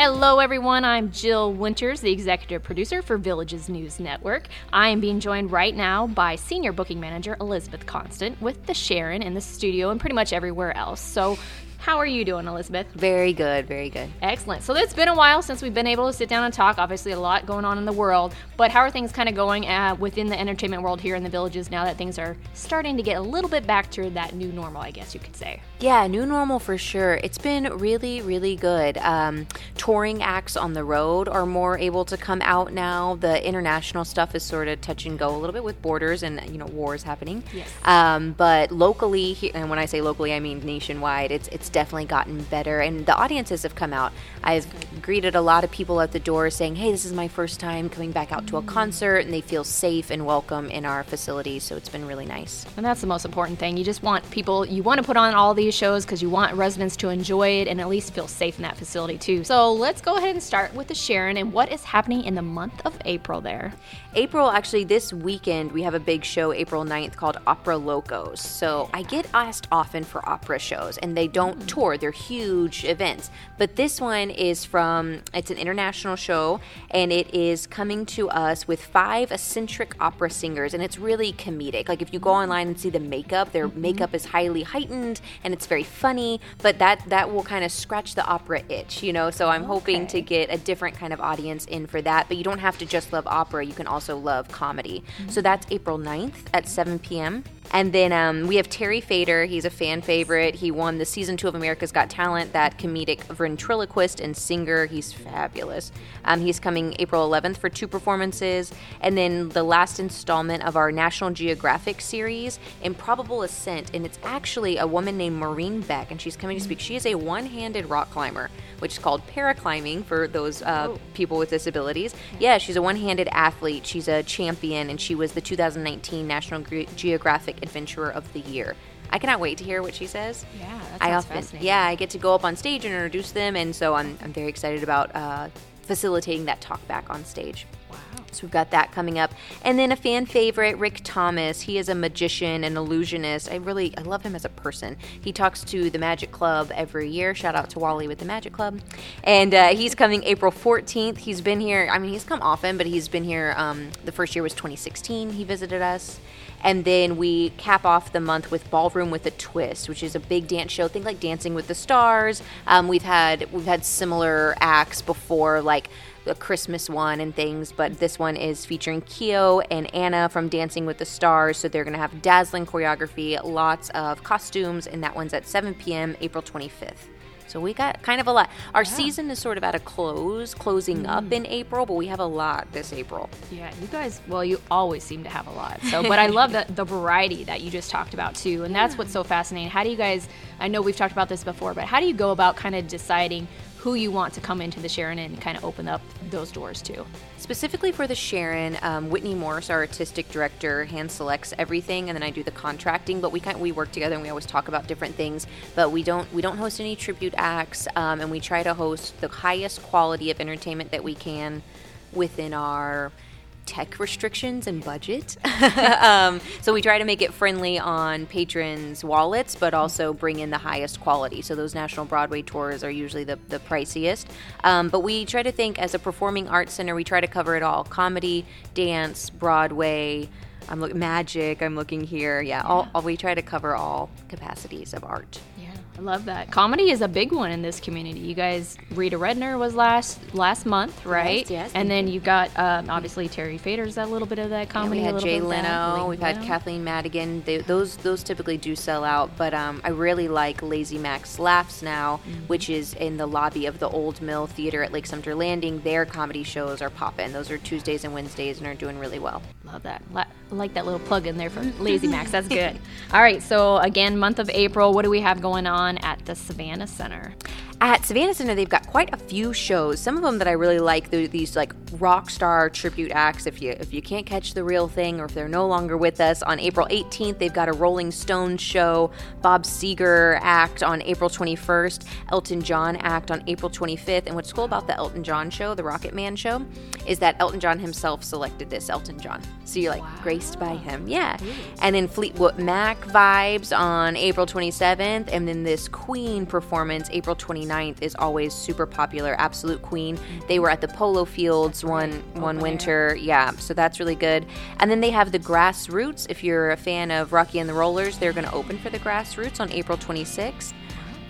Hello, everyone. I'm Jill Winters, the executive producer for Villages News Network. I am being joined right now by senior booking manager Elizabeth Constant with the Sharon in the studio and pretty much everywhere else. So, how are you doing, Elizabeth? Very good, very good. Excellent. So it's been a while since we've been able to sit down and talk. Obviously, a lot going on in the world, but how are things kind of going uh, within the entertainment world here in the villages now that things are starting to get a little bit back to that new normal, I guess you could say? Yeah, new normal for sure. It's been really, really good. Um, touring acts on the road are more able to come out now. The international stuff is sort of touch and go a little bit with borders and you know wars happening. Yes. Um, but locally, and when I say locally, I mean nationwide. It's it's definitely gotten better, and the audiences have come out. I've greeted a lot of people at the door saying, "Hey, this is my first time coming back out to a concert," and they feel safe and welcome in our facility. So it's been really nice. And that's the most important thing. You just want people, you want to put on all these shows because you want residents to enjoy it and at least feel safe in that facility too. So let's go ahead and start with the Sharon and what is happening in the month of April there. April, actually, this weekend, we have a big show April 9th called Opera Locos. So I get asked often for opera shows, and they don't tour, they're huge events. But this one is from, it's an international show, and it is coming to us with five eccentric opera singers, and it's really comedic. Like if you go online and see the makeup, their mm-hmm. makeup is highly heightened and it's very funny, but that, that will kind of scratch the opera itch, you know? So I'm hoping to get a different kind of audience in for that, but you don't have to just love opera, you can also love comedy. Mm-hmm. So that's April 9th at 7 p.m. And then um, we have Terry Fator. He's a fan favorite. He won the season two of America's Got Talent, that comedic ventriloquist and singer. He's fabulous. Um, he's coming April 11th for two performances. And then the last installment of our National Geographic series, Improbable Ascent. And it's actually a woman named Maureen Beck, and she's coming to speak. She is a one handed rock climber, which is called paraclimbing for those uh, people with disabilities. Yeah, she's a one handed athlete. She's a champion, and she was the 2019 National Ge- Geographic Adventurer of the Year. I cannot wait to hear what she says. Yeah, I often, fascinating. yeah, I get to go up on stage and introduce them, and so I'm, I'm very excited about uh, facilitating that talk back on stage. So we've got that coming up. And then a fan favorite, Rick Thomas. He is a magician and illusionist. I really I love him as a person. He talks to the Magic Club every year. Shout out to Wally with the Magic Club. And uh, he's coming April 14th. He's been here, I mean, he's come often, but he's been here. Um, the first year was 2016. He visited us. And then we cap off the month with Ballroom with a Twist, which is a big dance show. Think like Dancing with the Stars. Um, we've had we've had similar acts before, like a Christmas one and things, but this one is featuring Keo and Anna from Dancing with the Stars. So they're going to have dazzling choreography, lots of costumes, and that one's at 7 p.m. April 25th. So we got kind of a lot. Our season is sort of at a close, closing up mm. in April, but we have a lot this April. Yeah, you guys, well, you always seem to have a lot. So, but I love the, the variety that you just talked about too. And that's what's so fascinating. How do you guys, I know we've talked about this before, but how do you go about kind of deciding who you want to come into the Sharon and kind of open up those doors to? Specifically for the Sharon, um, Whitney Morris, our artistic director, hand selects everything, and then I do the contracting. But we kind we work together, and we always talk about different things. But we don't we don't host any tribute acts, um, and we try to host the highest quality of entertainment that we can within our tech restrictions and budget. um, so we try to make it friendly on patrons' wallets, but also bring in the highest quality. So those national Broadway tours are usually the, the priciest. Um, but we try to think as a performing arts center, we try to cover it all comedy, dance, Broadway. I'm look magic. I'm looking here. Yeah, All, all, we try to cover all capacities of art. Yeah, I love that. Comedy is a big one in this community. You guys, Rita Rudner was last last month, right? yes, And then you've got um, obviously Terry Fator's a little bit of that Yeah, comedy. we had Jay bit of that. Leno. We've had Kathleen Madigan. They, those those typically do sell out, but um, I really like Lazy Max Laughs now, Mm-hmm. which is in the lobby of the Old Mill Theater at Lake Sumter Landing. Their comedy shows are popping. Those are Tuesdays and Wednesdays and are doing really well. Love that. La- I like that little plug in there for Lazy Max. That's good. All right. So again, month of April. What do we have going on at the Savannah Center? At Savannah Center, they've got quite a few shows. Some of them that I really like, these like rock star tribute acts. If you if you can't catch the real thing, or if they're no longer with us, on April 18th they've got a Rolling Stones show, Bob Seger act on April 21st, Elton John act on April 25th. And what's cool about the Elton John show, the Rocket Man show, is that Elton John himself selected this Elton John, so you're like wow. graced by him. Yeah, and then Fleetwood Mac vibes on April 27th, and then this Queen performance April 29th is always super popular. Absolute Queen. They were at the Polo Fields one one winter. Yeah, so that's really good. And then they have the Grassroots. If you're a fan of Rocky and the Rollers, they're going to open for the Grassroots on April 26th.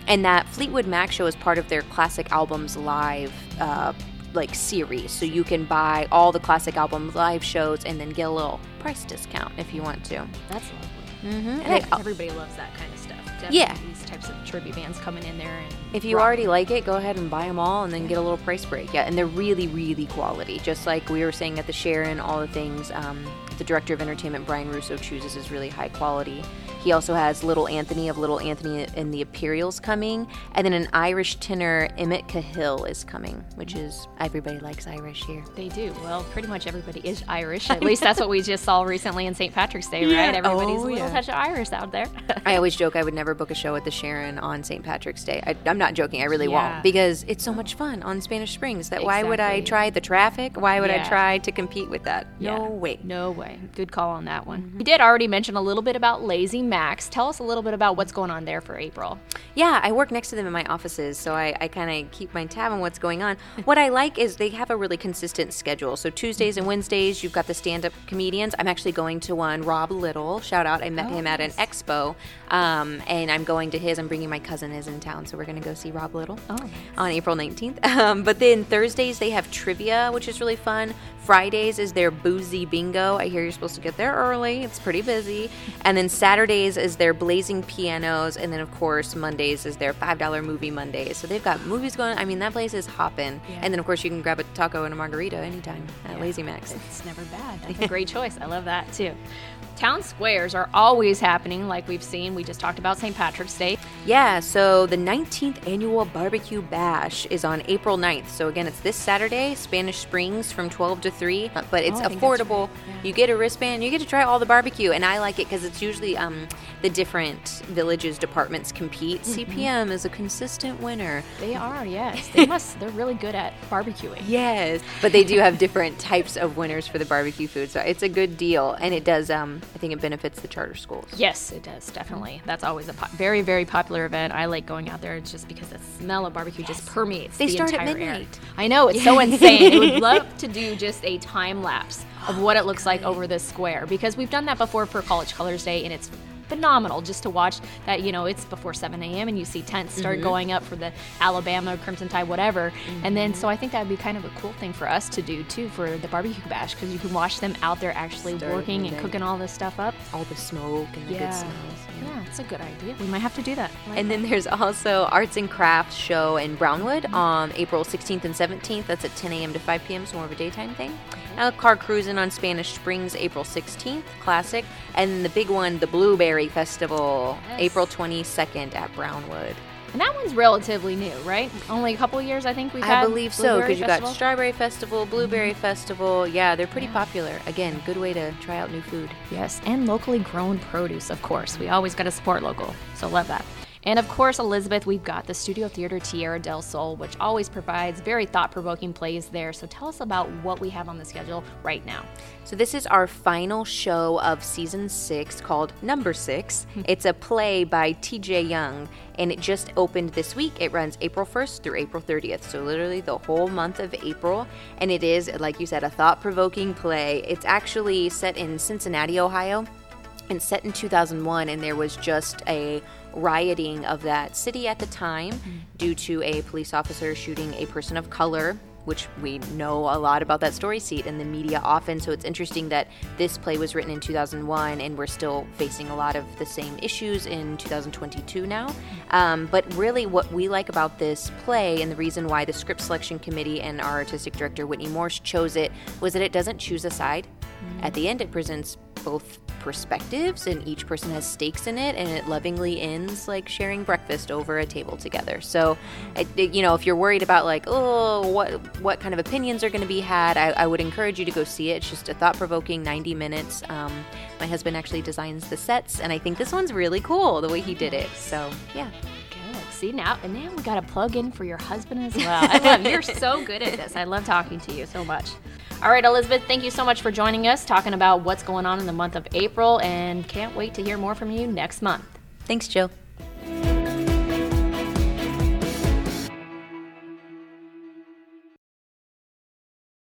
And that Fleetwood Mac show is part of their classic albums live uh, like series. So you can buy all the classic albums live shows and then get a little price discount if you want to. That's lovely. Mm-hmm. And everybody loves that kind of stuff. Definitely yeah. These types of tribute bands coming in there. And if you rock. already like it, go ahead and buy them all and then get a little price break. Yeah, and they're really, really quality. Just like we were saying at the Sharon, all the things um, the director of entertainment, Brian Russo, chooses is really high quality. He also has Little Anthony of Little Anthony and the Imperials coming, and then an Irish tenor, Emmet Cahill, is coming, which is everybody likes Irish here. They do. Well, pretty much everybody is Irish. At least that's what we just saw recently in St. Patrick's Day, yeah. right? Everybody's oh, a little yeah. touch of Irish out there. I always joke I would never book a show at the Sharon on St. Patrick's Day. I, am not joking. I really yeah. won't because it's so much fun on Spanish Springs. That exactly. why would I try the traffic? Why would I try to compete with that? No way. No way. Good call on that one. Mm-hmm. We did already mention a little bit about Lazy Max. Tell us a little bit about what's going on there for April. Yeah, I work next to them in my offices, so I, I kind of keep my tab on what's going on. what I like is they have a really consistent schedule. So Tuesdays and Wednesdays, you've got the stand up comedians. I'm actually going to one, Rob Little. Shout out. I met oh, him at an expo, um, and I'm going to his. I'm bringing my cousin is in town, so we're going to go see Rob Little oh, nice. on April 19th. Um, but then Thursdays, they have trivia, which is really fun. Fridays is their boozy bingo. I hear you're supposed to get there early. It's pretty busy. And then Saturdays is their blazing pianos. And then, of course, Mondays is their $5 movie Mondays. So they've got movies going. I mean, that place is hopping. Yeah. And then, of course, you can grab a taco and a margarita anytime at yeah. Lazy Max. It's never bad. That's a great choice. I love that too. Town squares are always happening, like we've seen. We just talked about St. Patrick's Day. Yeah, so the 19th annual Barbecue Bash is on April 9th. So again, it's this Saturday, Spanish Springs from 12 to 3, uh, but it's oh, affordable. Right. Yeah. You get a wristband, you get to try all the barbecue, and I like it because it's usually um, the different villages departments compete. Mm-hmm. CPM is a consistent winner. They are, yes. They must. They're really good at barbecuing. Yes, but they do have different types of winners for the barbecue food, so it's a good deal, and it does. Um, I think it benefits the charter schools. Yes, it does definitely. That's always a po- very very popular event. I like going out there it's just because the smell of barbecue yes. just permeates. They the start at midnight. Air. I know it's so insane. I would love to do just a time lapse of what it looks like over this square because we've done that before for College Colors Day and it's phenomenal just to watch that, you know, it's before 7 a.m. and you see tents start mm-hmm. going up for the Alabama, Crimson Tide, whatever. Mm-hmm. And then, so I think that would be kind of a cool thing for us to do too for the barbecue bash because you can watch them out there actually working and cooking all this stuff up. All the smoke and the yeah. good smells. Yeah. It's a good idea. We might have to do that. Like and then there's also Arts and Crafts show in Brownwood mm-hmm. on April 16th and 17th. That's at 10 a.m. to 5 p.m. So more of a daytime thing. Now, car cruising on Spanish Springs, April 16th, classic. And the big one, the Blueberry Festival, yes. April 22nd at Brownwood. And that one's relatively new, right? Only a couple years, I think we've I believe so, because you've got Strawberry Festival, Blueberry mm-hmm. Festival. Yeah, they're pretty yeah. popular. Again, good way to try out new food. Yes, and locally grown produce, of course. We always got to support local, so love that. And of course, Elizabeth, we've got the Studio Theater Tierra del Sol, which always provides very thought provoking plays there. So tell us about what we have on the schedule right now. So, this is our final show of season six called Number Six. Hmm. it's a play by TJ Young, and it just opened this week. It runs April 1st through April 30th, so literally the whole month of April. And it is, like you said, a thought provoking play. It's actually set in Cincinnati, Ohio and set in 2001 and there was just a rioting of that city at the time mm-hmm. due to a police officer shooting a person of color which we know a lot about that story seat in the media often. So it's interesting that this play was written in 2001 and we're still facing a lot of the same issues in 2022 now. Um, but really, what we like about this play and the reason why the script selection committee and our artistic director Whitney Morse chose it was that it doesn't choose a side. Mm-hmm. At the end, it presents both perspectives and each person has stakes in it and it lovingly ends like sharing breakfast over a table together so it, it, you know if you're worried about like oh what what kind of opinions are going to be had I, I, would encourage you to go see it it's just a thought-provoking 90 minutes um, my husband actually designs the sets and i think this one's really cool the way he did it so yeah Good See now, and then we got a plug in for your husband as well. I love you're so good at this. I love talking to you so much. All right, Elizabeth, thank you so much for joining us, talking about what's going on in the month of April, and can't wait to hear more from you next month. Thanks, Jill.